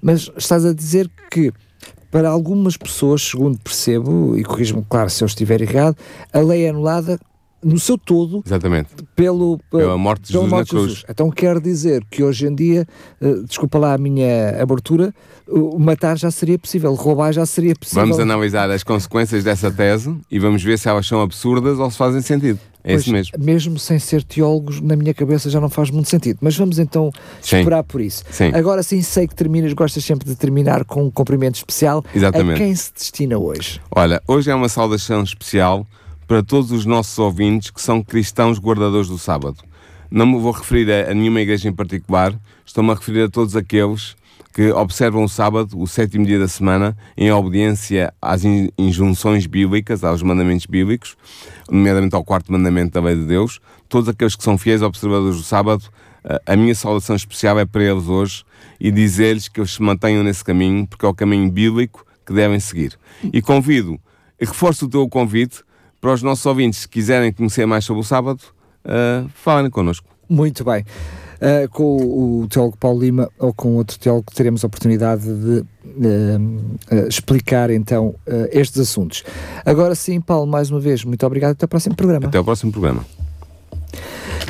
Mas estás a dizer que para algumas pessoas, segundo percebo, e corrijo-me, claro, se eu estiver errado, a lei é anulada no seu todo Exatamente. Pelo, pela morte de Jesus morte. Jesus. Então quer dizer que hoje em dia, uh, desculpa lá a minha abertura, uh, matar já seria possível, roubar já seria possível. Vamos analisar as consequências dessa tese e vamos ver se elas são absurdas ou se fazem sentido. É pois, isso mesmo. Mesmo sem ser teólogos, na minha cabeça já não faz muito sentido. Mas vamos então sim. esperar por isso. Sim. Agora sim sei que terminas, gostas sempre de terminar com um cumprimento especial. Exatamente. A quem se destina hoje? Olha, hoje é uma saudação especial para todos os nossos ouvintes que são cristãos guardadores do sábado. não me vou referir a, nenhuma igreja em particular, estou-me a referir a todos aqueles que observam o sábado, o sétimo dia da semana, em obediência às injunções bíblicas, aos mandamentos bíblicos, nomeadamente ao quarto mandamento da lei de Deus. Todos aqueles que são fiéis observadores do sábado, a minha saudação especial é para eles hoje e dizer-lhes que eles se mantenham nesse caminho, porque é o caminho bíblico que devem seguir. E convido, reforço o teu convite para os nossos ouvintes, se quiserem conhecer mais sobre o sábado, uh, falem connosco. Muito bem. Uh, com o teólogo Paulo Lima ou com outro teólogo teremos a oportunidade de uh, uh, explicar então estes assuntos. Agora sim, Paulo, mais uma vez, muito obrigado. Até ao próximo programa. Até ao próximo programa.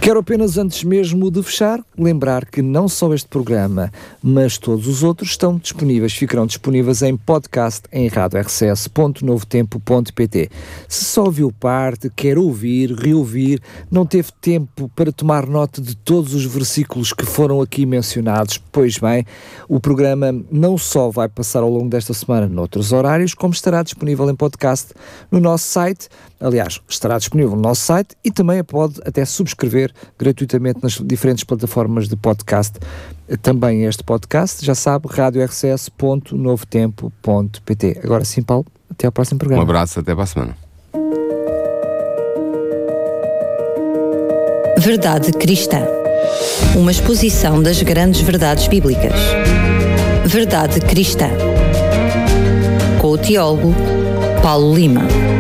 Quero apenas, antes mesmo de fechar, lembrar que não só este programa, mas todos os outros estão disponíveis, ficarão disponíveis em podcast em radiorcs.novotempo.pt. Se só ouviu parte, quer ouvir, reouvir, não teve tempo para tomar nota de todos os versículos que foram aqui mencionados, pois bem, o programa não só vai passar ao longo desta semana noutros horários, como estará disponível em podcast no nosso site. Aliás, estará disponível no nosso site e também pode até subscrever gratuitamente nas diferentes plataformas de podcast. Também este podcast, já sabe, radiorcs.novotempo.pt. Agora sim, Paulo, até ao próximo programa. Um abraço, até para a semana. Verdade Cristã. Uma exposição das grandes verdades bíblicas. Verdade Cristã. Com o teólogo Paulo Lima.